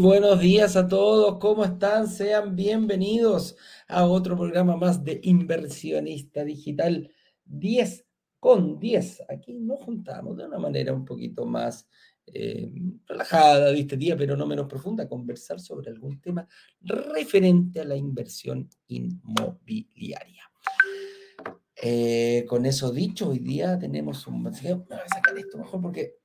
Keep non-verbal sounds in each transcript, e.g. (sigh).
buenos días a todos, ¿cómo están? Sean bienvenidos a otro programa más de Inversionista Digital 10 con 10. Aquí nos juntamos de una manera un poquito más eh, relajada de día, pero no menos profunda, a conversar sobre algún tema referente a la inversión inmobiliaria. Eh, con eso dicho, hoy día tenemos un... Voy a sacar esto mejor porque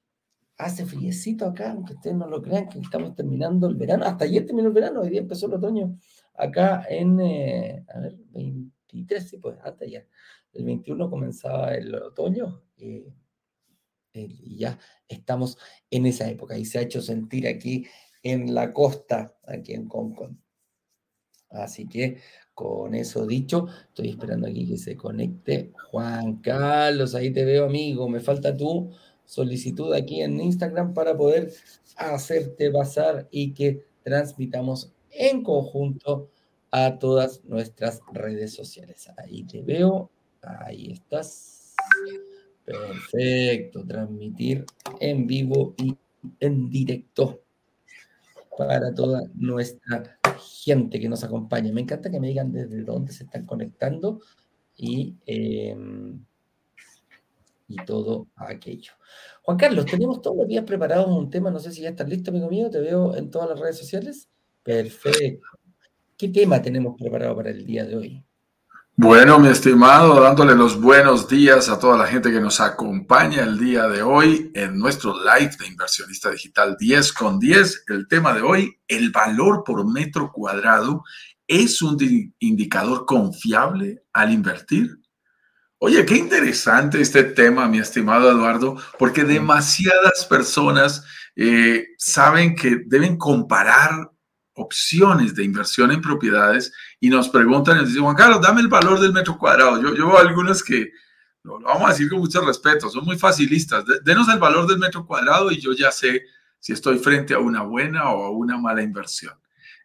hace friecito acá, aunque ustedes no lo crean, que estamos terminando el verano. Hasta ayer terminó el verano, hoy día empezó el otoño. Acá en, eh, a ver, 23, sí, pues hasta ayer. El 21 comenzaba el otoño y ya estamos en esa época y se ha hecho sentir aquí en la costa, aquí en Concon. Así que con eso dicho, estoy esperando aquí que se conecte Juan Carlos, ahí te veo amigo, me falta tú solicitud aquí en Instagram para poder hacerte pasar y que transmitamos en conjunto a todas nuestras redes sociales. Ahí te veo, ahí estás. Perfecto, transmitir en vivo y en directo para toda nuestra gente que nos acompaña. Me encanta que me digan desde dónde se están conectando y... Em, y todo aquello. Juan Carlos, tenemos todos los días preparados un tema, no sé si ya estás listo, amigo mío, te veo en todas las redes sociales. Perfecto. ¿Qué tema tenemos preparado para el día de hoy? Bueno, mi estimado, dándole los buenos días a toda la gente que nos acompaña el día de hoy en nuestro live de inversionista digital 10 con 10. El tema de hoy, el valor por metro cuadrado, ¿es un indicador confiable al invertir? Oye, qué interesante este tema, mi estimado Eduardo, porque demasiadas personas eh, saben que deben comparar opciones de inversión en propiedades y nos preguntan y nos dicen, Juan Carlos, dame el valor del metro cuadrado. Yo, yo veo algunas que, lo vamos a decir con mucho respeto, son muy facilistas. Denos el valor del metro cuadrado y yo ya sé si estoy frente a una buena o a una mala inversión.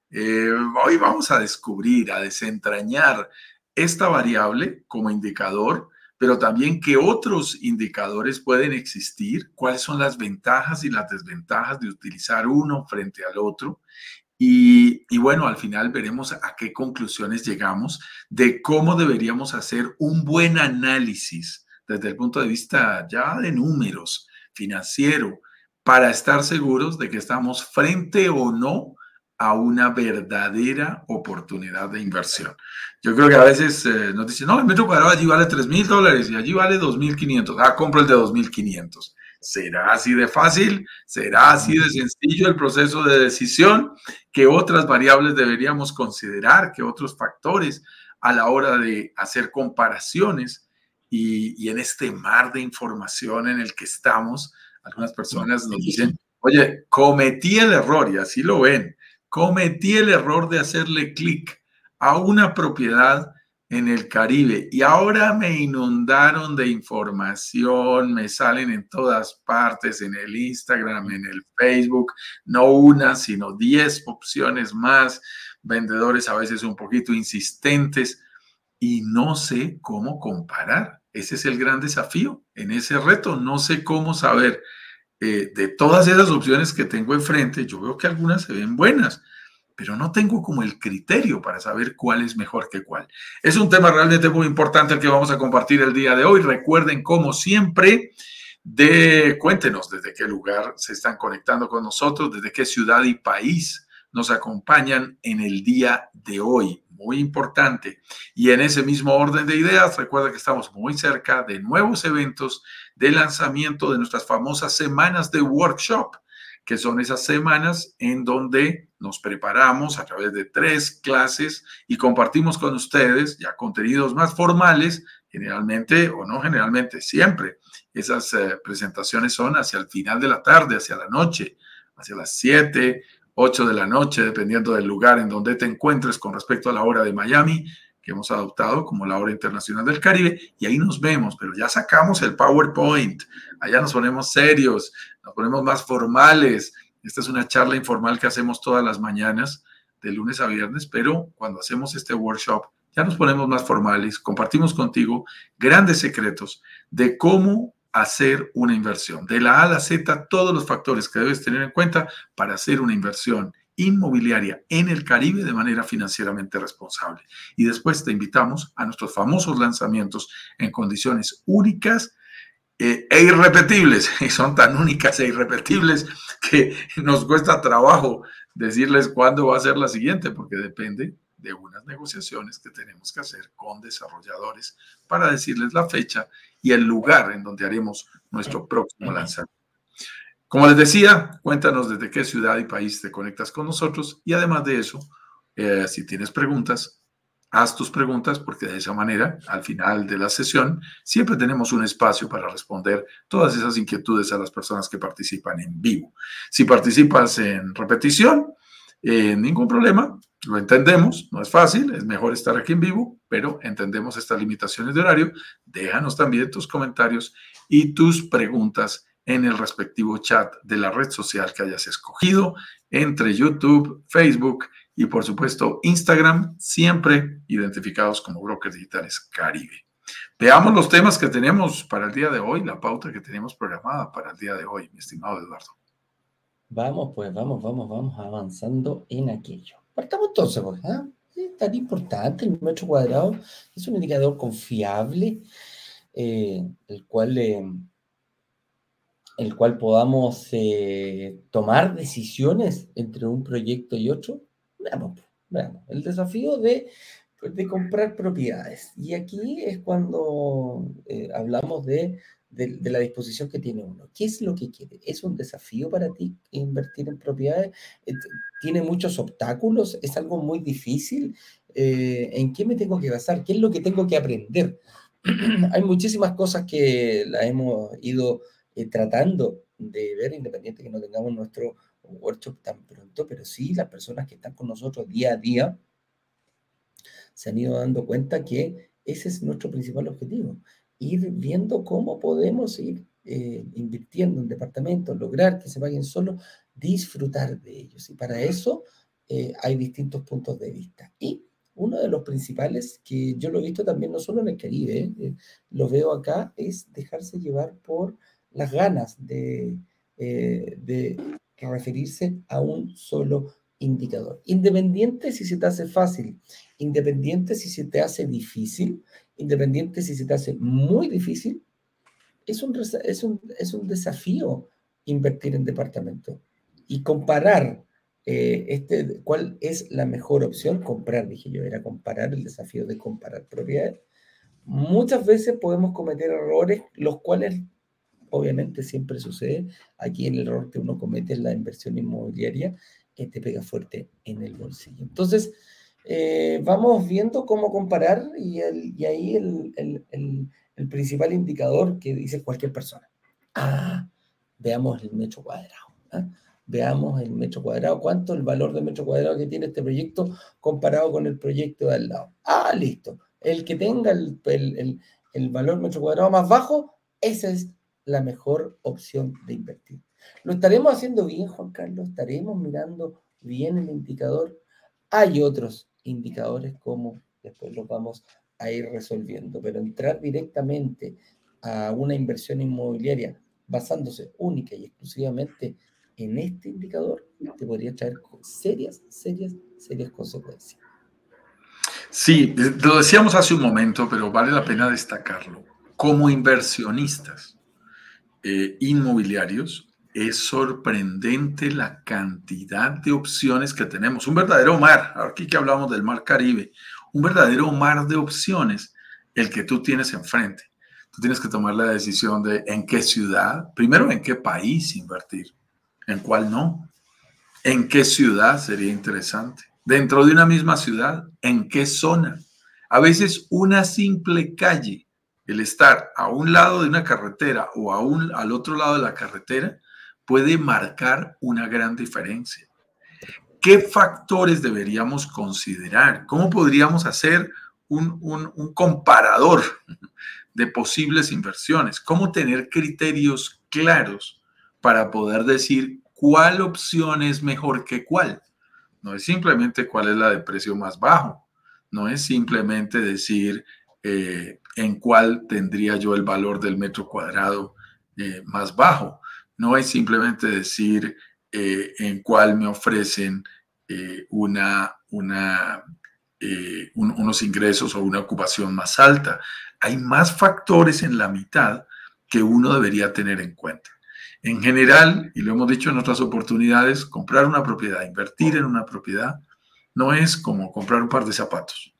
Eh, hoy vamos a descubrir, a desentrañar esta variable como indicador, pero también qué otros indicadores pueden existir, cuáles son las ventajas y las desventajas de utilizar uno frente al otro. Y, y, bueno, al final veremos a qué conclusiones llegamos de cómo deberíamos hacer un buen análisis desde el punto de vista ya de números, financiero, para estar seguros de que estamos frente o no a una verdadera oportunidad de inversión. Yo creo que a veces eh, nos dicen, no, el metro cuadrado allí vale 3 mil dólares y allí vale 2.500. Ah, compro el de 2.500. ¿Será así de fácil? ¿Será así de sencillo el proceso de decisión? ¿Qué otras variables deberíamos considerar? ¿Qué otros factores a la hora de hacer comparaciones? Y, y en este mar de información en el que estamos, algunas personas nos dicen, oye, cometí el error y así lo ven cometí el error de hacerle clic a una propiedad en el Caribe y ahora me inundaron de información, me salen en todas partes, en el Instagram, en el Facebook, no una, sino 10 opciones más, vendedores a veces un poquito insistentes y no sé cómo comparar. Ese es el gran desafío en ese reto, no sé cómo saber eh, de todas esas opciones que tengo enfrente, yo veo que algunas se ven buenas, pero no tengo como el criterio para saber cuál es mejor que cuál. Es un tema realmente muy importante el que vamos a compartir el día de hoy. Recuerden, como siempre, de cuéntenos desde qué lugar se están conectando con nosotros, desde qué ciudad y país nos acompañan en el día de hoy muy importante. Y en ese mismo orden de ideas, recuerda que estamos muy cerca de nuevos eventos de lanzamiento de nuestras famosas semanas de workshop, que son esas semanas en donde nos preparamos a través de tres clases y compartimos con ustedes ya contenidos más formales, generalmente o no generalmente, siempre. Esas eh, presentaciones son hacia el final de la tarde, hacia la noche, hacia las 7 8 de la noche, dependiendo del lugar en donde te encuentres con respecto a la hora de Miami, que hemos adoptado como la hora internacional del Caribe, y ahí nos vemos, pero ya sacamos el PowerPoint, allá nos ponemos serios, nos ponemos más formales. Esta es una charla informal que hacemos todas las mañanas, de lunes a viernes, pero cuando hacemos este workshop, ya nos ponemos más formales, compartimos contigo grandes secretos de cómo hacer una inversión. De la A a la Z, todos los factores que debes tener en cuenta para hacer una inversión inmobiliaria en el Caribe de manera financieramente responsable. Y después te invitamos a nuestros famosos lanzamientos en condiciones únicas eh, e irrepetibles. (laughs) Y son tan únicas e irrepetibles que nos cuesta trabajo decirles cuándo va a ser la siguiente, porque depende de unas negociaciones que tenemos que hacer con desarrolladores para decirles la fecha y el lugar en donde haremos nuestro próximo lanzamiento. Como les decía, cuéntanos desde qué ciudad y país te conectas con nosotros y además de eso, eh, si tienes preguntas, haz tus preguntas porque de esa manera, al final de la sesión, siempre tenemos un espacio para responder todas esas inquietudes a las personas que participan en vivo. Si participas en repetición, eh, ningún problema, lo entendemos, no es fácil, es mejor estar aquí en vivo, pero entendemos estas limitaciones de horario. Déjanos también tus comentarios y tus preguntas en el respectivo chat de la red social que hayas escogido, entre YouTube, Facebook y por supuesto Instagram, siempre identificados como Brokers Digitales Caribe. Veamos los temas que tenemos para el día de hoy, la pauta que tenemos programada para el día de hoy, mi estimado Eduardo. Vamos, pues vamos, vamos, vamos avanzando en aquello. Partamos entonces, pues, ¿eh? Es tan importante el metro cuadrado, es un indicador confiable, eh, el cual eh, el cual podamos eh, tomar decisiones entre un proyecto y otro? Veamos, veamos. El desafío de, de comprar propiedades. Y aquí es cuando eh, hablamos de, de, la disposición que tiene uno. ¿Qué es lo que quiere? ¿Es un desafío para ti invertir en propiedades? Eh, ¿Tiene muchos obstáculos? ¿Es algo muy difícil? ¿En qué me tengo que basar? ¿Qué es lo que tengo que aprender? (clears throat) Hay muchísimas cosas que la hemos ido eh, tratando de ver, independiente que no tengamos nuestro workshop tan pronto, pero sí las personas que están con nosotros día a día se han ido dando cuenta que ese es nuestro principal objetivo, ir viendo cómo podemos ir eh, invirtiendo en departamentos, lograr que se paguen solo, disfrutar de ellos. Y para eso eh, hay distintos puntos de vista. Y uno de los principales, que yo lo he visto también no solo en el Caribe, lo veo acá, es dejarse llevar por las ganas de, eh, de referirse a un solo indicador. Independiente si se te hace fácil, independiente si se te hace difícil, independiente si se te hace muy difícil, es un, es un, es un desafío invertir en departamento y comparar eh, este, cuál es la mejor opción. Comprar, dije yo, era comparar el desafío de comparar propiedades. Muchas veces podemos cometer errores, los cuales obviamente siempre sucede. Aquí el error que uno comete en la inversión inmobiliaria que te pega fuerte en el bolsillo. Entonces, eh, vamos viendo cómo comparar y, ahí el, principal indicador que dice cualquier persona. Ah, veamos el metro cuadrado. ¿ah? Veamos el metro cuadrado, cuánto el valor de metro cuadrado que tiene este proyecto comparado con el proyecto de al lado. Ah, listo. El que tenga el, valor metro cuadrado más bajo, ese es la mejor opción de invertir. ¿Lo estaremos haciendo bien, Juan Carlos? ¿Estaremos mirando bien el indicador? Hay otros indicadores como después los vamos a ir resolviendo, pero entrar directamente a una inversión inmobiliaria basándose única y exclusivamente en este indicador te podría traer serias, serias, serias consecuencias. Sí, lo decíamos hace un momento, pero vale la pena destacarlo. Como inversionistas, eh, inmobiliarios, es sorprendente la cantidad de opciones que tenemos. Un verdadero mar, aquí que hablamos del mar Caribe, un verdadero mar de opciones, el que tú tienes enfrente. Tú tienes que tomar la decisión de en qué ciudad, primero en qué país invertir, en cuál no, en qué ciudad sería interesante, dentro de una misma ciudad, en qué zona. A veces una simple calle el estar a un lado de una carretera o a un, al otro lado de la carretera puede marcar una gran diferencia. ¿Qué factores deberíamos considerar? ¿Cómo podríamos hacer un, un comparador de posibles inversiones? ¿Cómo tener criterios claros para poder decir cuál opción es mejor que cuál? No es simplemente cuál es la de precio más bajo. No es simplemente decir eh, en cuál tendría yo el valor del metro cuadrado eh, más bajo. No es simplemente decir eh, en cuál me ofrecen eh, una, eh, unos ingresos o una ocupación más alta. Hay más factores en la mitad que uno debería tener en cuenta. En general, y lo hemos dicho en otras oportunidades, comprar una propiedad, invertir en una propiedad, no es como comprar un par de zapatos.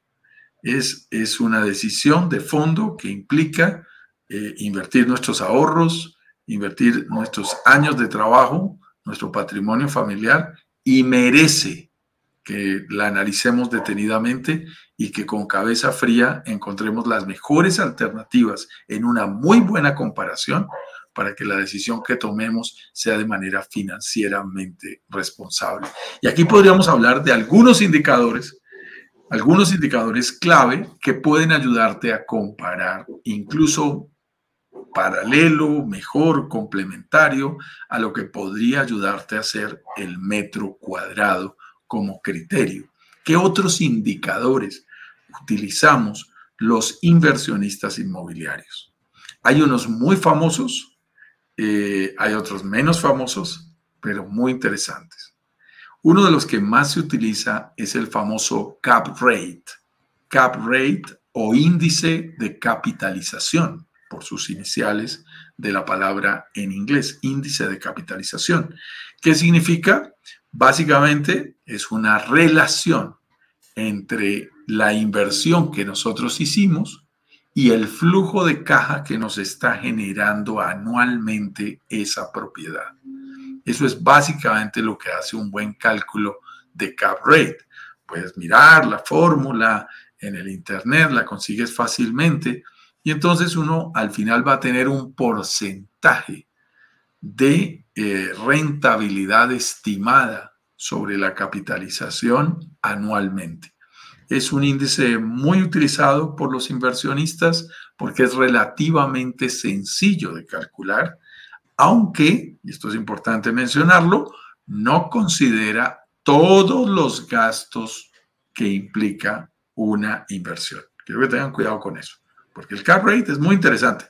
Es, es una decisión de fondo que implica invertir nuestros ahorros, invertir nuestros años de trabajo, nuestro patrimonio familiar y merece que la analicemos detenidamente y que con cabeza fría encontremos las mejores alternativas en una muy buena comparación para que la decisión que tomemos sea de manera financieramente responsable. Y aquí podríamos hablar de algunos indicadores, algunos indicadores clave que pueden ayudarte a comparar, incluso paralelo, mejor, complementario a lo que podría ayudarte a hacer el metro cuadrado como criterio. ¿Qué otros indicadores utilizamos los inversionistas inmobiliarios? Hay unos muy famosos, eh, hay otros menos famosos, pero muy interesantes. Uno de los que más se utiliza es el famoso cap rate, cap rate o índice de capitalización por sus iniciales de la palabra en inglés, índice de capitalización. ¿Qué significa? Básicamente es una relación entre la inversión que nosotros hicimos y el flujo de caja que nos está generando anualmente esa propiedad. Eso es básicamente lo que hace un buen cálculo de cap rate. Puedes mirar la fórmula en el internet, la consigues fácilmente y entonces uno al final va a tener un porcentaje de eh, rentabilidad estimada sobre la capitalización anualmente. Es un índice muy utilizado por los inversionistas porque es relativamente sencillo de calcular, aunque, y esto es importante mencionarlo, no considera todos los gastos que implica una inversión. Quiero que tengan cuidado con eso porque el cap rate es muy interesante.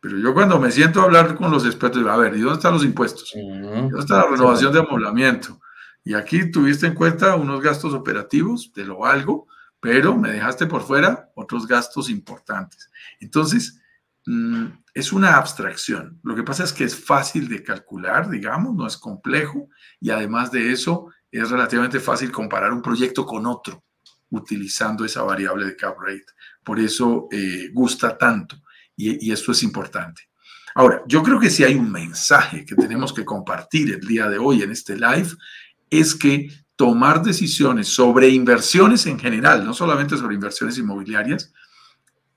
Pero yo cuando me siento a hablar con los expertos, digo, a ver, ¿y dónde están los impuestos? ¿Dónde está la renovación de amoblamiento? Y aquí tuviste en cuenta unos gastos operativos, te lo valgo, pero me dejaste por fuera otros gastos importantes. Entonces, mm, es una abstracción. Lo que pasa es que es fácil de calcular, digamos, no es complejo, y además de eso, es relativamente fácil comparar un proyecto con otro utilizando esa variable de cap rate. Por eso eh, gusta tanto y, y esto es importante. Ahora, yo creo que si hay un mensaje que tenemos que compartir el día de hoy en este live, es que tomar decisiones sobre inversiones en general, no solamente sobre inversiones inmobiliarias,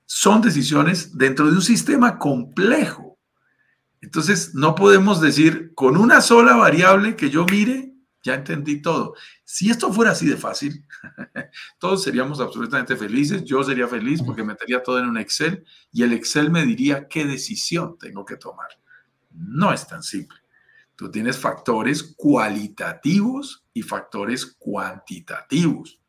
son decisiones dentro de un sistema complejo. Entonces, no podemos decir con una sola variable que yo mire, ya entendí todo. Si esto fuera así de fácil, (laughs) todos seríamos absolutamente felices. Yo sería feliz porque metería todo en un Excel y el Excel me diría qué decisión tengo que tomar. No es tan simple. Tú tienes factores cualitativos y factores cuantitativos.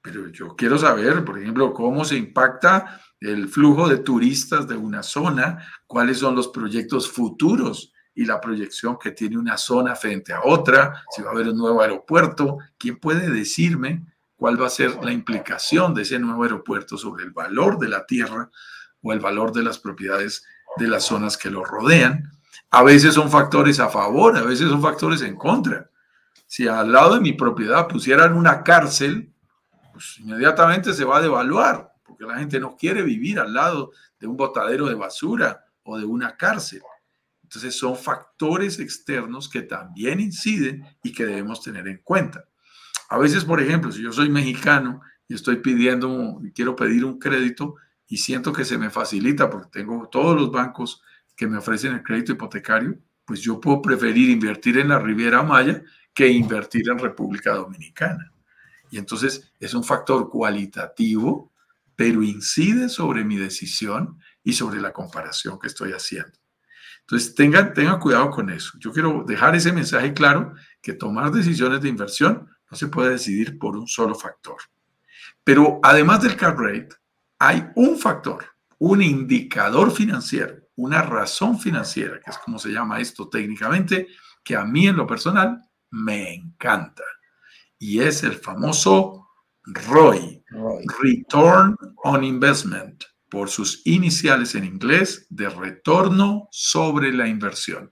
Pero yo quiero saber, por ejemplo, cómo se impacta el flujo de turistas de una zona, cuáles son los proyectos futuros y la proyección que tiene una zona frente a otra, si va a haber un nuevo aeropuerto, ¿quién puede decirme cuál va a ser la implicación de ese nuevo aeropuerto sobre el valor de la tierra o el valor de las propiedades de las zonas que lo rodean? A veces son factores a favor, a veces son factores en contra. Si al lado de mi propiedad pusieran una cárcel, pues inmediatamente se va a devaluar, porque la gente no quiere vivir al lado de un botadero de basura o de una cárcel. Entonces son factores externos que también inciden y que debemos tener en cuenta. A veces, por ejemplo, si yo soy mexicano y estoy pidiendo, quiero pedir un crédito y siento que se me facilita porque tengo todos los bancos que me ofrecen el crédito hipotecario, pues yo puedo preferir invertir en la Riviera Maya que invertir en República Dominicana. Y entonces es un factor cualitativo, pero incide sobre mi decisión y sobre la comparación que estoy haciendo. Entonces, tengan, tengan cuidado con eso. Yo quiero dejar ese mensaje claro, que tomar decisiones de inversión no se puede decidir por un solo factor. Pero además del cap rate, hay un factor, un indicador financiero, una razón financiera, que es como se llama esto técnicamente, que a mí en lo personal me encanta. y es el famoso ROI, Return on Investment, por sus iniciales en inglés de retorno sobre la inversión.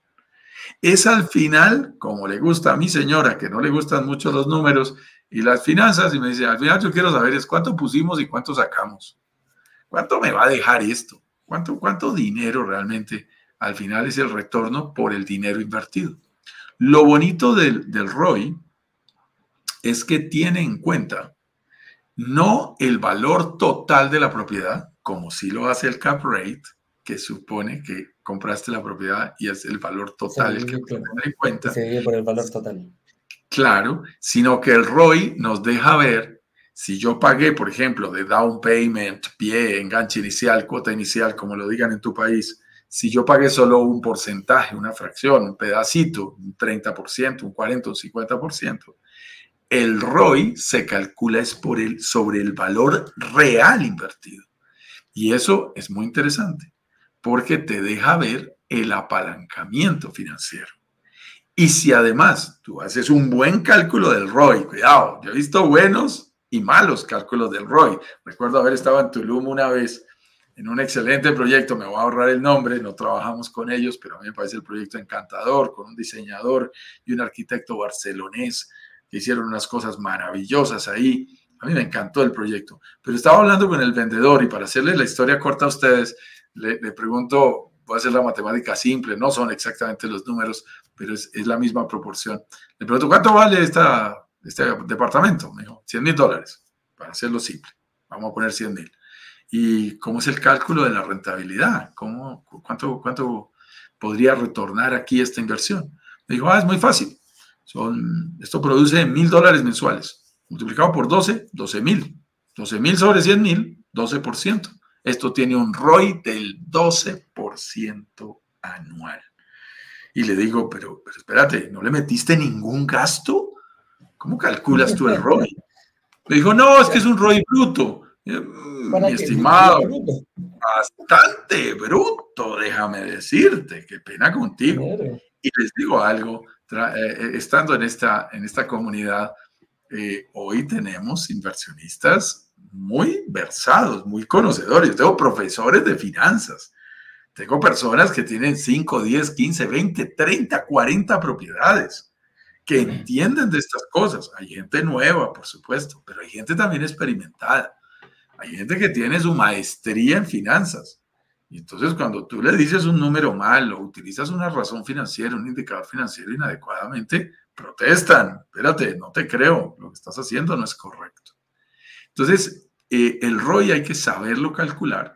Es al final, como le gusta a mi señora, que no le gustan mucho los números y las finanzas, y me dice, al final yo quiero saber es cuánto pusimos y cuánto sacamos. ¿Cuánto me va a dejar esto? ¿Cuánto, cuánto dinero realmente al final es el retorno por el dinero invertido? Lo bonito del, del ROI es que tiene en cuenta no el valor total de la propiedad, como si lo hace el cap rate, que supone que compraste la propiedad y es el valor total el que tener en cuenta. Se por el valor total. Claro, sino que el ROI nos deja ver si yo pagué, por ejemplo, de down payment, pie, enganche inicial, cuota inicial, como lo digan en tu país, si yo pagué solo un porcentaje, una fracción, un pedacito, un 30%, un 40%, un 50%, el ROI se calcula es por el, sobre el valor real invertido. Y eso es muy interesante porque te deja ver el apalancamiento financiero. Y si además tú haces un buen cálculo del ROI, cuidado, yo he visto buenos y malos cálculos del ROI. Recuerdo haber estado en Tulum una vez en un excelente proyecto, me voy a ahorrar el nombre, no trabajamos con ellos, pero a mí me parece el proyecto encantador, con un diseñador y un arquitecto barcelonés que hicieron unas cosas maravillosas ahí. A mí me encantó el proyecto, pero estaba hablando con el vendedor y para hacerles la historia corta a ustedes, le, pregunto, voy a hacer la matemática simple, no son exactamente los números, pero es, es la misma proporción. Le pregunto, ¿cuánto vale esta, este departamento? Me dijo, 100 mil dólares, para hacerlo simple. Vamos a poner 100 mil y cómo es el cálculo de la rentabilidad, ¿Cómo, cuánto, cuánto podría retornar aquí esta inversión. Me dijo, ah, es muy fácil. Son, esto produce mil dólares mensuales. Multiplicado por 12, 12 mil. 12 mil sobre 100 mil, 12%. Esto tiene un ROI del 12% anual. Y le digo, pero, pero espérate, ¿no le metiste ningún gasto? ¿Cómo calculas tú el (laughs) ROI? Me dijo, no, es que es un ROI bruto. Mi estimado, bastante bruto, déjame decirte, qué pena contigo. Y les digo algo, eh, eh, estando en esta, en esta comunidad, eh, hoy tenemos inversionistas muy versados, muy conocedores. Tengo profesores de finanzas. Tengo personas que tienen 5, 10, 15, 20, 30, 40 propiedades, que entienden de estas cosas. Hay gente nueva, por supuesto, pero hay gente también experimentada. Hay gente que tiene su maestría en finanzas. Y entonces cuando tú le dices un número mal o utilizas una razón financiera, un indicador financiero inadecuadamente, protestan. Espérate, no te creo, lo que estás haciendo no es correcto. Entonces, eh, el ROI hay que saberlo calcular.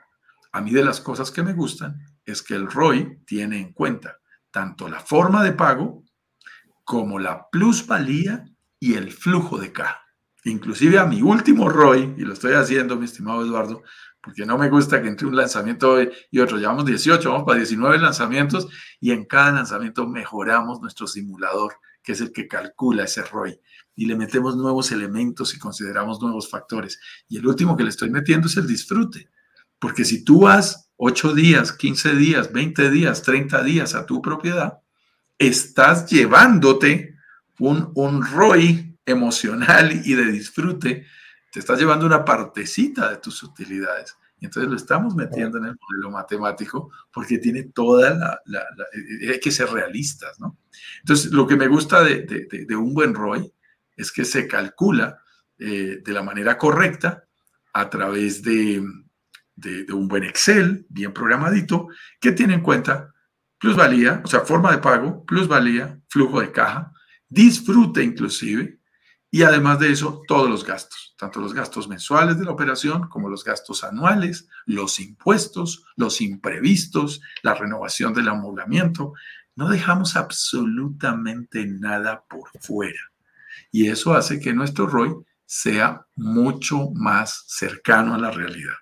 A mí de las cosas que me gustan es que el ROI tiene en cuenta tanto la forma de pago como la plusvalía y el flujo de caja inclusive a mi último ROI, y lo estoy haciendo, mi estimado Eduardo, porque no me gusta que entre un lanzamiento y otro. Llevamos 18, vamos para 19 lanzamientos y en cada lanzamiento mejoramos nuestro simulador, que es el que calcula ese ROI. Y le metemos nuevos elementos y consideramos nuevos factores. Y el último que le estoy metiendo es el disfrute. Porque si tú vas 8 días, 15 días, 20 días, 30 días a tu propiedad, estás llevándote un, un ROI emocional y de disfrute, te estás llevando una partecita de tus utilidades. Entonces lo estamos metiendo en el modelo matemático porque tiene toda la, eh, hay que ser realistas, ¿no? Entonces, lo que me gusta de, de, un buen ROI es que se calcula eh, de la manera correcta a través de, de, un buen Excel, bien programadito, que tiene en cuenta plusvalía, o sea, forma de pago, plusvalía, flujo de caja, disfrute inclusive, y además de eso, todos los gastos, tanto los gastos mensuales de la operación como los gastos anuales, los impuestos, los imprevistos, la renovación del amoblamiento. No dejamos absolutamente nada por fuera. Y eso hace que nuestro ROI sea mucho más cercano a la realidad.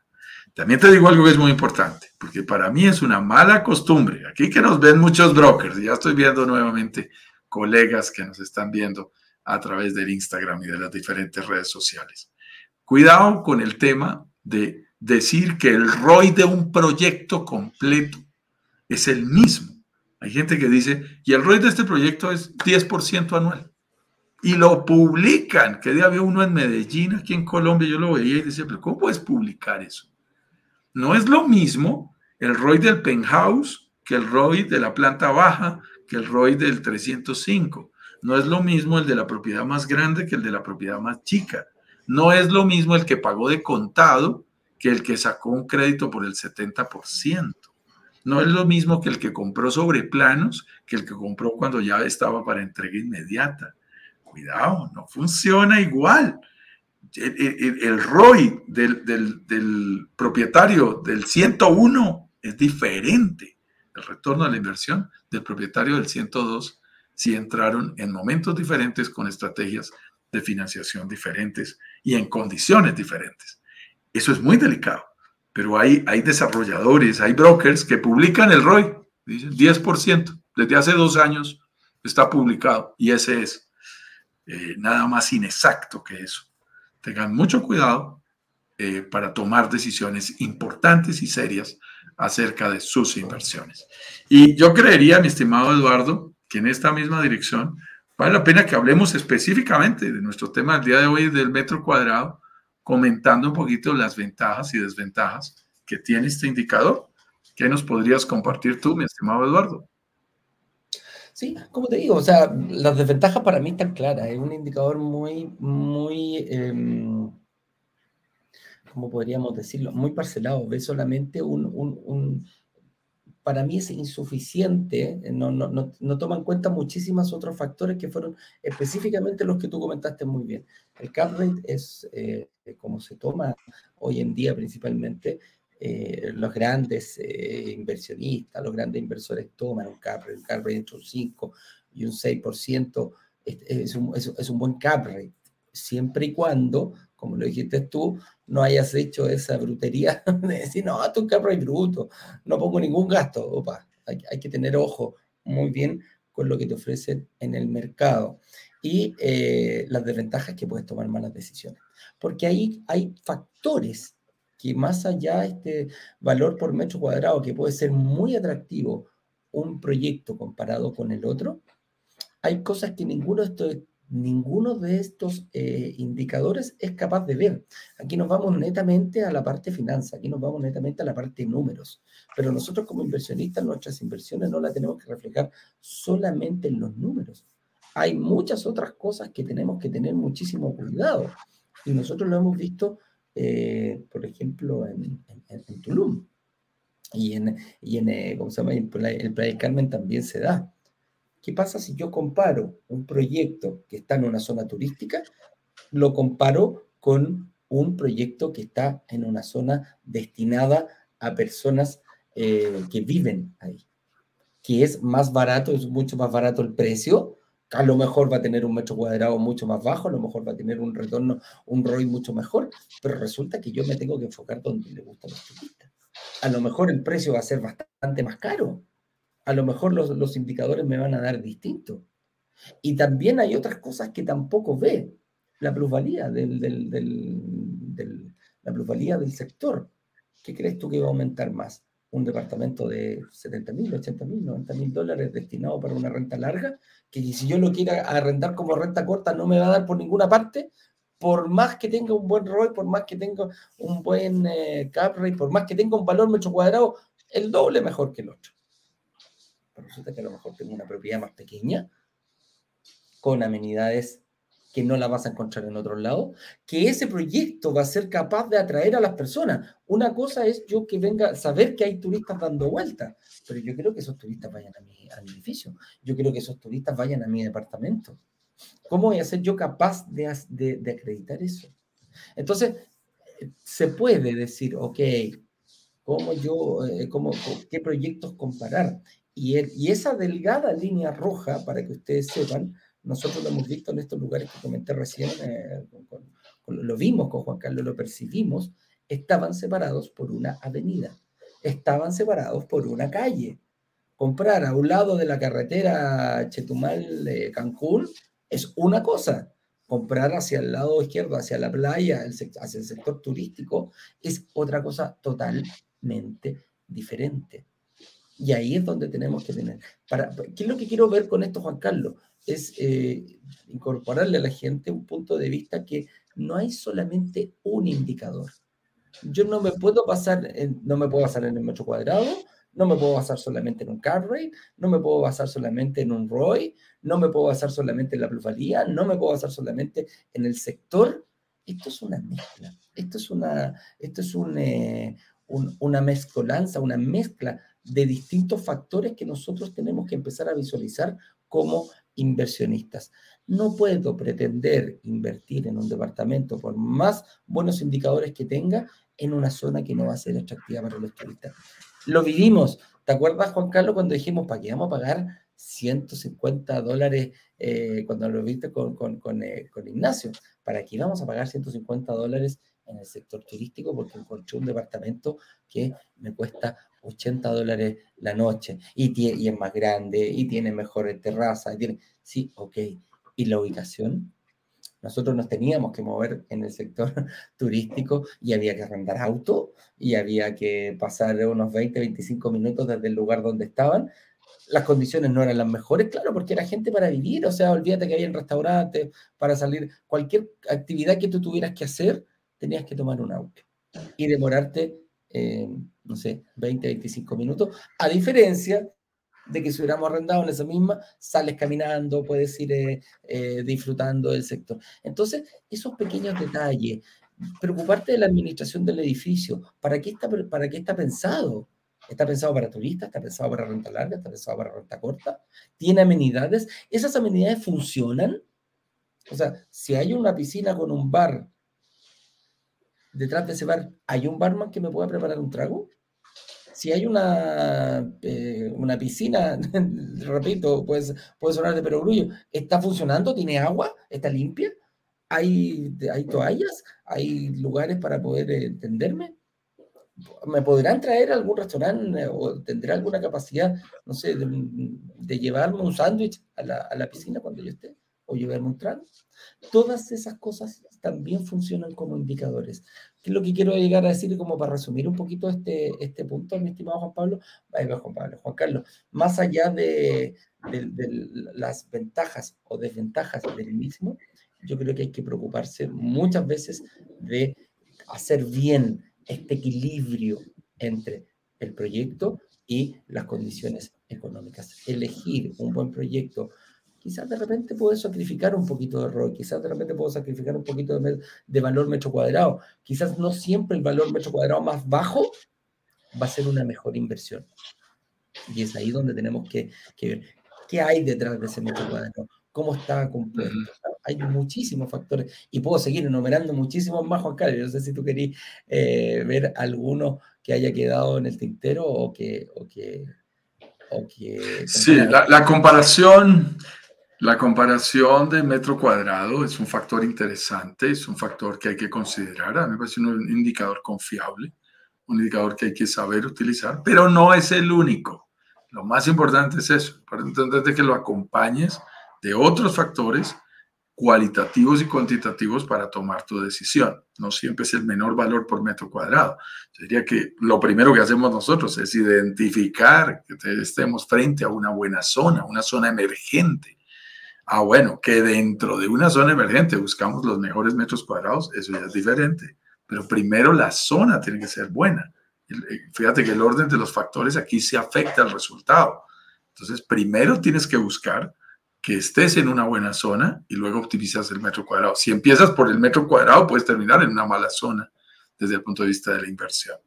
También te digo algo que es muy importante, porque para mí es una mala costumbre. Aquí que nos ven muchos brokers, ya estoy viendo nuevamente colegas que nos están viendo a través del Instagram y de las diferentes redes sociales. Cuidado con el tema de decir que el ROI de un proyecto completo es el mismo. Hay gente que dice, y el ROI de este proyecto es 10% anual. y lo publican. Que día había uno en Medellín, aquí en Colombia, yo lo veía y decía, pero ¿cómo puedes publicar eso? No es lo mismo el ROI del penthouse que el ROI de la planta baja, que el ROI del 305. No es lo mismo el de la propiedad más grande que el de la propiedad más chica. No es lo mismo el que pagó de contado que el que sacó un crédito por el 70%. No es lo mismo que el que compró sobre planos que el que compró cuando ya estaba para entrega inmediata. Cuidado, no funciona igual. El, ROI del, del propietario del 101 es diferente. El retorno a la inversión del propietario del 102 si entraron en momentos diferentes con estrategias de financiación diferentes y en condiciones diferentes. Eso es muy delicado, pero hay, hay desarrolladores, hay brokers que publican el ROI, dicen 10%, desde hace dos años está publicado y ese es eh, nada más inexacto que eso. Tengan mucho cuidado eh, para tomar decisiones importantes y serias acerca de sus inversiones. Y yo creería, mi estimado Eduardo, en esta misma dirección vale la pena que hablemos específicamente de nuestro tema del día de hoy del metro cuadrado, comentando un poquito las ventajas y desventajas que tiene este indicador. ¿Qué nos podrías compartir tú, mi estimado Eduardo? Sí, como te digo, o sea, las desventajas para mí están claras. Es un indicador muy, muy, eh, ¿cómo podríamos decirlo? Muy parcelado. Ve solamente un, un para mí es insuficiente, eh, no, no, no, no, toma en cuenta muchísimos otros factores que fueron específicamente los que tú comentaste muy bien. El cap rate es eh, como se toma hoy en día principalmente, eh, los grandes inversionistas, los grandes inversores toman un cap rate, un cap rate entre un 5 y un 6%, es, es, un, es, es un buen cap rate, siempre y cuando como lo dijiste tú, no hayas hecho esa brutería (laughs) de decir, no, tu carro es bruto, no pongo ningún gasto. Opa, hay, hay, que tener ojo muy bien con lo que te ofrecen en el mercado y eh, las desventajas que puedes tomar malas decisiones. Porque ahí hay factores que más allá de este valor por metro cuadrado, que puede ser muy atractivo un proyecto comparado con el otro, hay cosas que ninguno de estos ninguno de estos eh, indicadores es capaz de ver. Aquí nos vamos netamente a la parte finanza, aquí nos vamos netamente a la parte números, pero nosotros como inversionistas nuestras inversiones no las tenemos que reflejar solamente en los números. Hay muchas otras cosas que tenemos que tener muchísimo cuidado y nosotros lo hemos visto, eh, por ejemplo, en, Tulum y en, y en eh, ¿cómo se llama? En Playa Carmen también se da. ¿Qué pasa si yo comparo un proyecto que está en una zona turística, lo comparo con un proyecto que está en una zona destinada a personas eh, que viven ahí? Que es más barato, es mucho más barato el precio, a lo mejor va a tener un metro cuadrado mucho más bajo, a lo mejor va a tener un retorno, un ROI mucho mejor, pero resulta que yo me tengo que enfocar donde le gustan los turistas. A lo mejor el precio va a ser bastante más caro, a lo mejor los, indicadores me van a dar distinto. Y también hay otras cosas que tampoco ve la plusvalía del, la plusvalía del sector. ¿Qué crees tú que va a aumentar más? ¿Un departamento de 70 mil, 80 mil, 90 mil dólares destinado para una renta larga? Que si yo lo quiera arrendar como renta corta no me va a dar por ninguna parte, por más que tenga un buen ROI, por más que tenga un buen eh, cap rate, por más que tenga un valor metro cuadrado, el doble mejor que el otro pero resulta que a lo mejor tengo una propiedad más pequeña, con amenidades que no la vas a encontrar en otro lado, que ese proyecto va a ser capaz de atraer a las personas. Una cosa es yo que venga, saber que hay turistas dando vueltas, pero yo creo que esos turistas vayan a mi, edificio, yo creo que esos turistas vayan a mi departamento. ¿Cómo voy a ser yo capaz de, de, acreditar eso? Entonces, se puede decir, ok, ¿cómo yo, eh, cómo, qué proyectos comparar? Y, esa delgada línea roja, para que ustedes sepan, nosotros lo hemos visto en estos lugares que comenté recién, eh, lo vimos con Juan Carlos, lo percibimos, estaban separados por una avenida, estaban separados por una calle. Comprar a un lado de la carretera Chetumal-Cancún es una cosa, comprar hacia el lado izquierdo, hacia la playa, hacia el sector turístico, es otra cosa totalmente diferente. Y ahí es donde tenemos que tener. Para, ¿Qué es lo que quiero ver con esto, Juan Carlos? es eh, incorporarle a la gente un punto de vista que no hay solamente un indicador. Yo no me puedo basar en, no me puedo basar en el metro cuadrado, no me puedo basar solamente en un car no me puedo basar solamente en un ROI, no me puedo basar solamente en la plusvalía, no me puedo basar solamente en el sector. Esto es una mezcla, esto es una, esto es un, eh, una mezcolanza, una mezcla de distintos factores que nosotros tenemos que empezar a visualizar como inversionistas. No puedo pretender invertir en un departamento por más buenos indicadores que tenga en una zona que no va a ser atractiva para los turistas. Lo vivimos. ¿Te acuerdas, Juan Carlos, cuando dijimos, ¿para qué vamos a pagar 150 dólares eh, cuando lo viste con, con, con, eh, con Ignacio? ¿Para qué vamos a pagar 150 dólares en el sector turístico? Porque encontré un departamento que me cuesta 80 dólares la noche y, y es más grande y tiene mejores terrazas. Y tiene... Sí, ok. ¿Y la ubicación? Nosotros nos teníamos que mover en el sector (laughs) turístico y había que arrendar auto y había que pasar unos 20, 25 minutos desde el lugar donde estaban. Las condiciones no eran las mejores, claro, porque era gente para vivir, o sea, olvídate que había restaurantes, para salir, cualquier actividad que tú tuvieras que hacer, tenías que tomar un auto y demorarte, eh, no sé, 20, 25 minutos, a diferencia de que si hubiéramos arrendado en esa misma, sales caminando, puedes ir eh, eh, disfrutando del sector. Entonces, esos pequeños detalles, preocuparte de la administración del edificio, ¿para qué está, para qué está pensado? ¿Está pensado para turistas? ¿Está pensado para renta larga? ¿Está pensado para renta corta? ¿Tiene amenidades? ¿Esas amenidades funcionan? O sea, si hay una piscina con un bar, detrás de ese bar, ¿hay un barman que me pueda preparar un trago? si hay una, eh, una piscina, (laughs) repito, pues, puede sonar de perogrullo, ¿está funcionando? ¿Tiene agua? ¿Está limpia? ¿Hay, hay toallas? ¿Hay lugares para poder entenderme? ¿Me podrán traer algún restaurante o tendré alguna capacidad, no sé, de, llevarme un sándwich a la, a la piscina cuando yo esté? ¿O llevarme un trago? Todas esas cosas también funcionan como indicadores. ¿Qué es lo que quiero llegar a decir como para resumir un poquito este, este punto, mi estimado Juan Pablo? Juan Pablo, Juan Carlos, más allá de, las ventajas o desventajas del mismo, yo creo que hay que preocuparse muchas veces de hacer bien este equilibrio entre el proyecto y las condiciones económicas. Elegir un buen proyecto quizás de repente puedo sacrificar un poquito de ROI, quizás de repente puedo sacrificar un poquito de, valor metro cuadrado, quizás no siempre el valor metro cuadrado más bajo va a ser una mejor inversión. Y es ahí donde tenemos que, ver qué hay detrás de ese metro cuadrado, cómo está compuesto. Hay muchísimos factores y puedo seguir enumerando muchísimos más, Juan Carlos. No sé si tú querías eh, ver alguno que haya quedado en el tintero o que... O que, o que sí, la, la comparación la comparación de metro cuadrado es un factor interesante, es un factor que hay que considerar. A mí me parece un indicador confiable, un indicador que hay que saber utilizar, pero no es el único. Lo más importante es eso, para entender que lo acompañes de otros factores cualitativos y cuantitativos para tomar tu decisión. No siempre es el menor valor por metro cuadrado. Sería que lo primero que hacemos nosotros es identificar que estemos frente a una buena zona, una zona emergente, Ah, bueno, que dentro de una zona emergente buscamos los mejores metros cuadrados, eso ya es diferente. Pero primero la zona tiene que ser buena. Fíjate que el orden de los factores aquí se afecta al resultado. Entonces, primero tienes que buscar que estés en una buena zona y luego optimizas el metro cuadrado. Si empiezas por el metro cuadrado, puedes terminar en una mala zona desde el punto de vista de la inversión.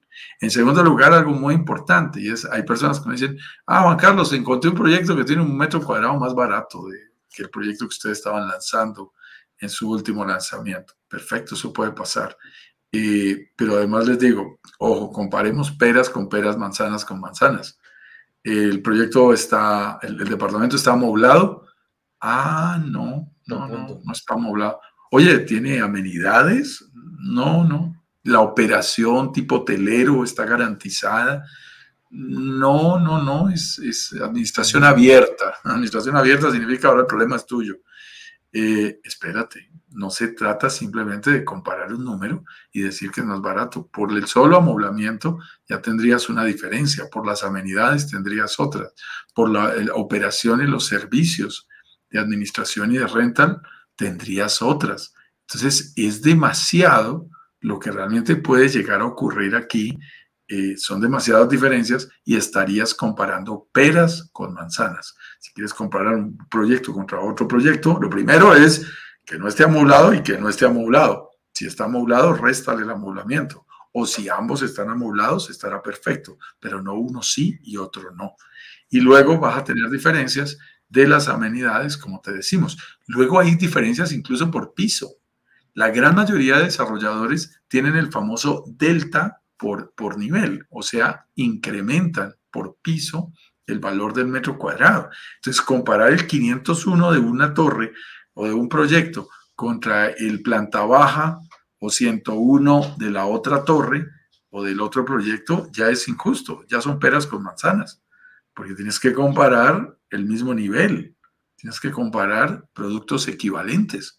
En segundo lugar, algo muy importante, y es, hay personas que me dicen, ah, Juan Carlos, encontré un proyecto que tiene un metro cuadrado más barato de que el proyecto que ustedes estaban lanzando en su último lanzamiento. Perfecto, eso puede pasar. pero además les digo, ojo, comparemos peras con peras, manzanas con manzanas. El proyecto está, el, departamento está amoblado. Ah, no, no, no, no está amoblado. Oye, ¿tiene amenidades? No, no. La operación tipo hotelero está garantizada. No, no, no, es, administración abierta. Administración abierta significa ahora el problema es tuyo. Eh, espérate, no se trata simplemente de comparar un número y decir que es más barato. Por el solo amoblamiento ya tendrías una diferencia, por las amenidades tendrías otras, por la, operación y los servicios de administración y de rental, tendrías otras. Entonces, es demasiado lo que realmente puede llegar a ocurrir aquí. Eh, son demasiadas diferencias y estarías comparando peras con manzanas. Si quieres comparar un proyecto contra otro proyecto, lo primero es que no esté amoblado y que no esté amoblado. Si está amoblado, réstale el amoblamiento. O si ambos están amoblados, estará perfecto, pero no uno sí y otro no. Y luego vas a tener diferencias de las amenidades, como te decimos. Luego hay diferencias incluso por piso. La gran mayoría de desarrolladores tienen el famoso delta por, por nivel, o sea, incrementan por piso el valor del metro cuadrado. Entonces, comparar el 501 de una torre o de un proyecto contra el planta baja o 101 de la otra torre o del otro proyecto ya es injusto, ya son peras con manzanas, porque tienes que comparar el mismo nivel, tienes que comparar productos equivalentes.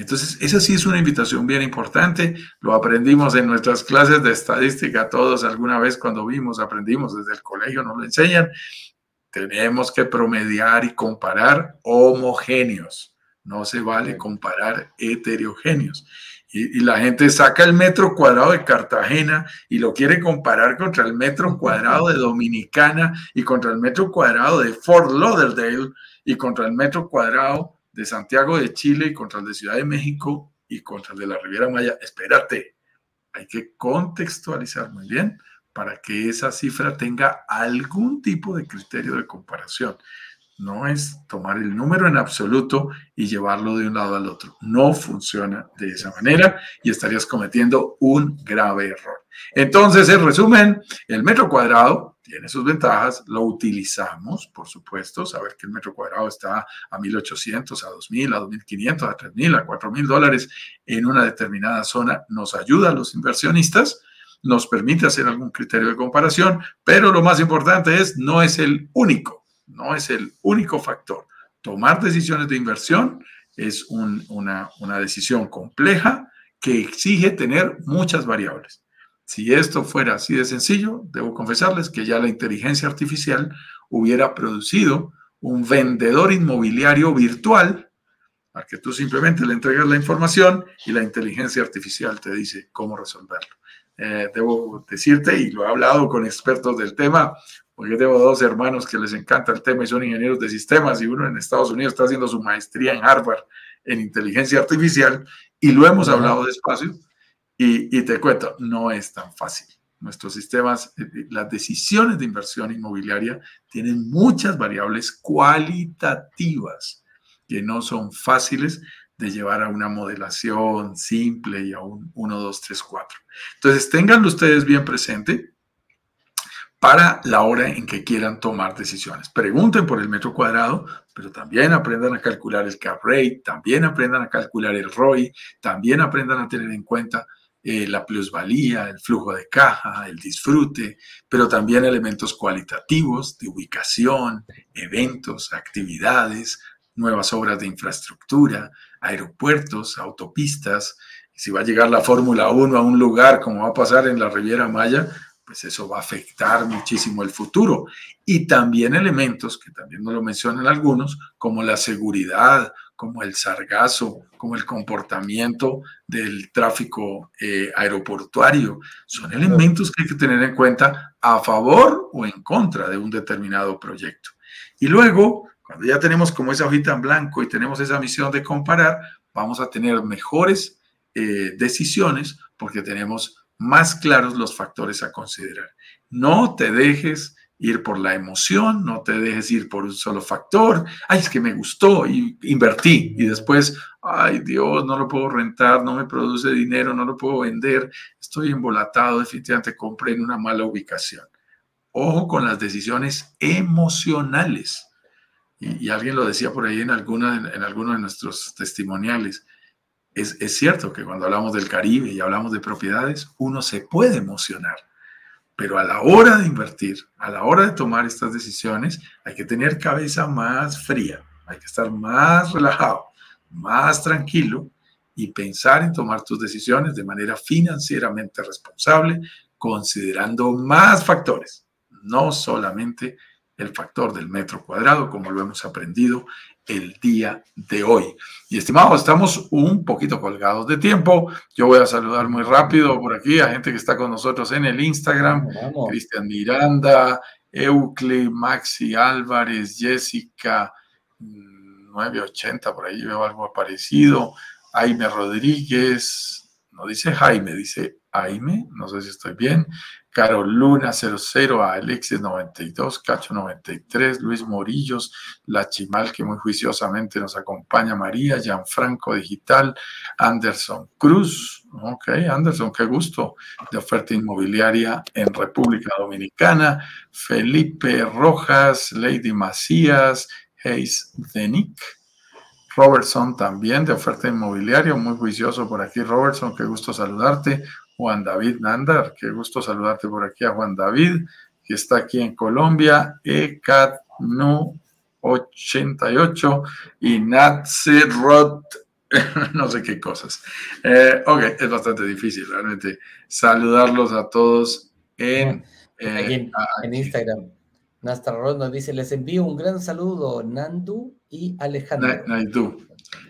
Entonces, esa sí es una invitación bien importante. Lo aprendimos en nuestras clases de estadística, todos alguna vez cuando vimos, aprendimos desde el colegio, nos lo enseñan. Tenemos que promediar y comparar homogéneos. No se vale comparar heterogéneos. Y, y, la gente saca el metro cuadrado de Cartagena y lo quiere comparar contra el metro (laughs) cuadrado de Dominicana y contra el metro cuadrado de Fort Lauderdale y contra el metro cuadrado de Santiago de Chile y contra el de Ciudad de México y contra el de la Riviera Maya. Espérate, hay que contextualizar muy bien para que esa cifra tenga algún tipo de criterio de comparación. No es tomar el número en absoluto y llevarlo de un lado al otro. No funciona de esa manera y estarías cometiendo un grave error. Entonces, en resumen, el metro cuadrado tiene sus ventajas, lo utilizamos, por supuesto, saber que el metro cuadrado está a 1.800, a 2.000, a 2.500, a 3.000, a 4.000 dólares en una determinada zona, nos ayuda a los inversionistas, nos permite hacer algún criterio de comparación, pero lo más importante es, no es el único, no es el único factor. Tomar decisiones de inversión es una, una decisión compleja que exige tener muchas variables. Si esto fuera así de sencillo, debo confesarles que ya la inteligencia artificial hubiera producido un vendedor inmobiliario virtual al que tú simplemente le entregas la información y la inteligencia artificial te dice cómo resolverlo. Eh, debo decirte, y lo he hablado con expertos del tema, porque tengo dos hermanos que les encanta el tema y son ingenieros de sistemas, y uno en Estados Unidos está haciendo su maestría en Harvard en inteligencia artificial, y lo hemos hablado despacio y, te cuento, no es tan fácil. Nuestros sistemas, eh, eh, las decisiones de inversión inmobiliaria tienen muchas variables cualitativas que no son fáciles de llevar a una modelación simple y a un 1, 2, 3, 4. Entonces, tenganlo ustedes bien presente para la hora en que quieran tomar decisiones. Pregunten por el metro cuadrado, pero también aprendan a calcular el cap rate, también aprendan a calcular el ROI, también aprendan a tener en cuenta eh, la plusvalía, el flujo de caja, el disfrute, pero también elementos cualitativos de ubicación, eventos, actividades, nuevas obras de infraestructura, aeropuertos, autopistas. Si va a llegar la Fórmula 1 a un lugar como va a pasar en la Riviera Maya, pues eso va a afectar muchísimo el futuro. Y también elementos que también nos lo mencionan algunos, como la seguridad como el sargazo, como el comportamiento del tráfico eh, aeroportuario. Son elementos que hay que tener en cuenta a favor o en contra de un determinado proyecto. Y luego, cuando ya tenemos como esa hojita en blanco y tenemos esa misión de comparar, vamos a tener mejores eh, decisiones porque tenemos más claros los factores a considerar. No te dejes ir por la emoción, no te dejes ir por un solo factor. Ay, es que me gustó y invertí y después, ay Dios, no lo puedo rentar, no me produce dinero, no lo puedo vender, estoy embolatado, definitivamente compré en una mala ubicación. Ojo con las decisiones emocionales. Y, alguien lo decía por ahí en, alguna, en, alguno de nuestros testimoniales. Es, cierto que cuando hablamos del Caribe y hablamos de propiedades, uno se puede emocionar pero a la hora de invertir, a la hora de tomar estas decisiones, hay que tener cabeza más fría, hay que estar más relajado, más tranquilo y pensar en tomar tus decisiones de manera financieramente responsable, considerando más factores, no solamente el factor del metro cuadrado, como lo hemos aprendido el día de hoy. Y estimados, estamos un poquito colgados de tiempo. Yo voy a saludar muy rápido por aquí a gente que está con nosotros en el Instagram. Cristian Miranda, Euclid, Maxi Álvarez, Jessica, 980, por ahí veo algo parecido. Jaime Rodríguez, no dice Jaime, dice Jaime, no sé si estoy bien. Carol Luna 00, Alexis 92, Cacho 93, Luis Morillos, La Chimal que muy juiciosamente nos acompaña, María, Gianfranco Digital, Anderson Cruz, ok, Anderson, qué gusto, de oferta inmobiliaria en República Dominicana, Felipe Rojas, Lady Macías, Hayes Denick, Robertson también de oferta inmobiliaria, muy juicioso por aquí, Robertson, qué gusto saludarte. Juan David Nandar. Qué gusto saludarte por aquí a Juan David, que está aquí en Colombia. ECATNU 88 y Natsirot, (laughs) no sé qué cosas. Eh, ok, es bastante difícil realmente saludarlos a todos en, eh, en Instagram. Nastarrot nos dice, les envío un gran saludo, Nandu y Alejandro. Naidu.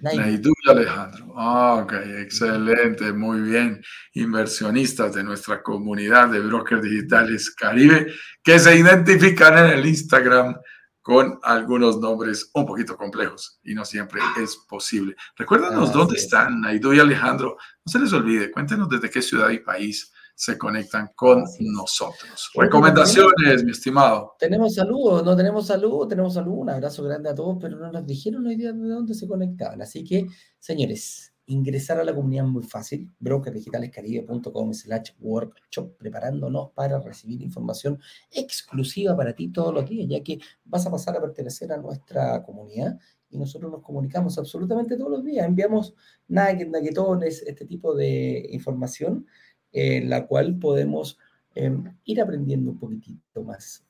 Naidu y Alejandro. Ah, ok, excelente, muy bien. Inversionistas de nuestra comunidad de brokers digitales Caribe que se identifican en el Instagram con algunos nombres un poquito complejos y no siempre es posible. Recuérdanos dónde están Naidu y Alejandro. No se les olvide, cuéntenos desde qué ciudad y país se conectan con nosotros. Recomendaciones, mi estimado. Tenemos saludos, no tenemos saludos, tenemos saludos, un abrazo grande a todos, pero no nos dijeron hoy día de dónde se conectaban. Así que, señores, ingresar a la comunidad muy fácil, brokerdigitalescaribe.com slash workshop, preparándonos para recibir información exclusiva para ti todos los días, ya que vas a pasar a pertenecer a nuestra comunidad y nosotros nos comunicamos absolutamente todos los días, enviamos nuggets, nuggetones, este tipo de información en la cual podemos em, ir aprendiendo un poquitito más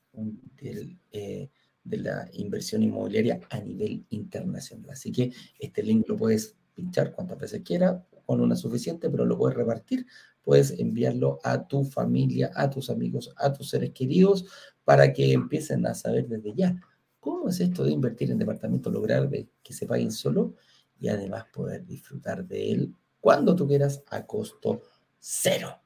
eh, de la inversión inmobiliaria a nivel internacional. Así que este link lo puedes pinchar cuantas veces quieras, con una suficiente, pero lo puedes repartir. Puedes enviarlo a tu familia, a tus amigos, a tus seres queridos, para que empiecen a saber desde ya cómo es esto de invertir en departamento, lograr que se paguen solo y además poder disfrutar de él cuando tú quieras a costo cero.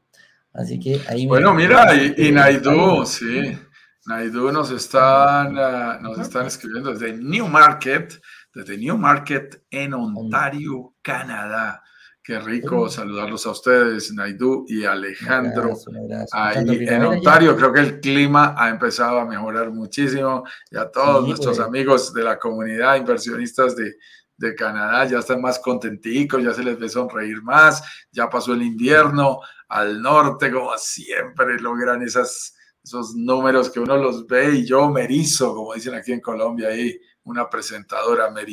Así que ahí... Bueno, mira, y, Naidu, sí. Naidu nos están, ah, nos están escribiendo desde New Market, desde New Market en Ontario, Canadá. Qué rico saludarlos a ustedes, Naidu y Alejandro. Ahí en Ontario creo que el clima ha empezado a mejorar muchísimo. Y a todos nuestros pues. amigos de la comunidad inversionistas de, de Canadá ya están más contenticos, ya se les ve sonreír más, ya pasó el invierno, al norte, como siempre logran esos números que uno los ve y yo me como dicen aquí en Colombia, ahí una presentadora, me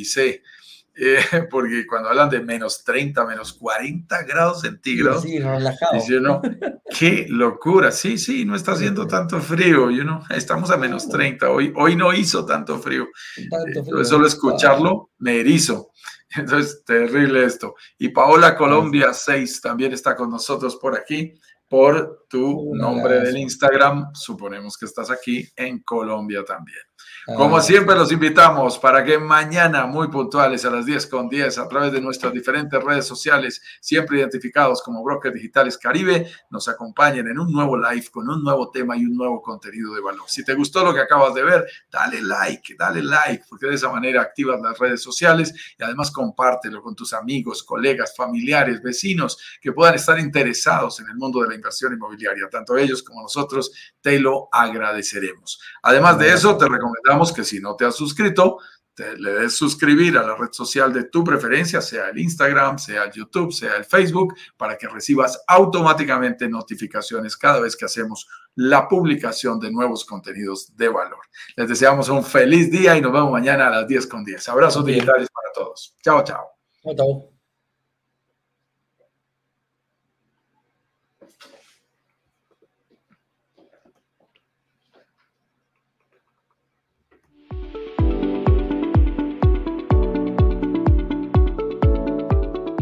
eh, (laughs) porque cuando hablan de menos 30, menos 40 grados centígrados, sí, relajado. Dice uno, qué locura, sí, sí, no está haciendo tanto frío, you know, estamos a menos 30, hoy, hoy no hizo tanto frío, tanto solo escucharlo me erizo. (laughs) Entonces, terrible esto. Y Paola Colombia 6 también está con nosotros por aquí por tu nombre del Instagram. Suponemos que estás aquí en Colombia también. Como siempre, los invitamos para que mañana, muy puntuales a las 10 con 10, a través de nuestras diferentes redes sociales, siempre identificados como Brokers Digitales Caribe, nos acompañen en un nuevo live con un nuevo tema y un nuevo contenido de valor. Si te gustó lo que acabas de ver, dale like, dale like, porque de esa manera activas las redes sociales y además compártelo con tus amigos, colegas, familiares, vecinos que puedan estar interesados en el mundo de la inversión inmobiliaria. Tanto ellos como nosotros te lo agradeceremos. Además de eso, te recomendamos que si no te has suscrito, te, le des suscribir a la red social de tu preferencia, sea el Instagram, sea el YouTube, sea el Facebook, para que recibas automáticamente notificaciones cada vez que hacemos la publicación de nuevos contenidos de valor. Les deseamos un feliz día y nos vemos mañana a las 10 con 10. Abrazos digitales para todos. Chao, chao. Chao, chao.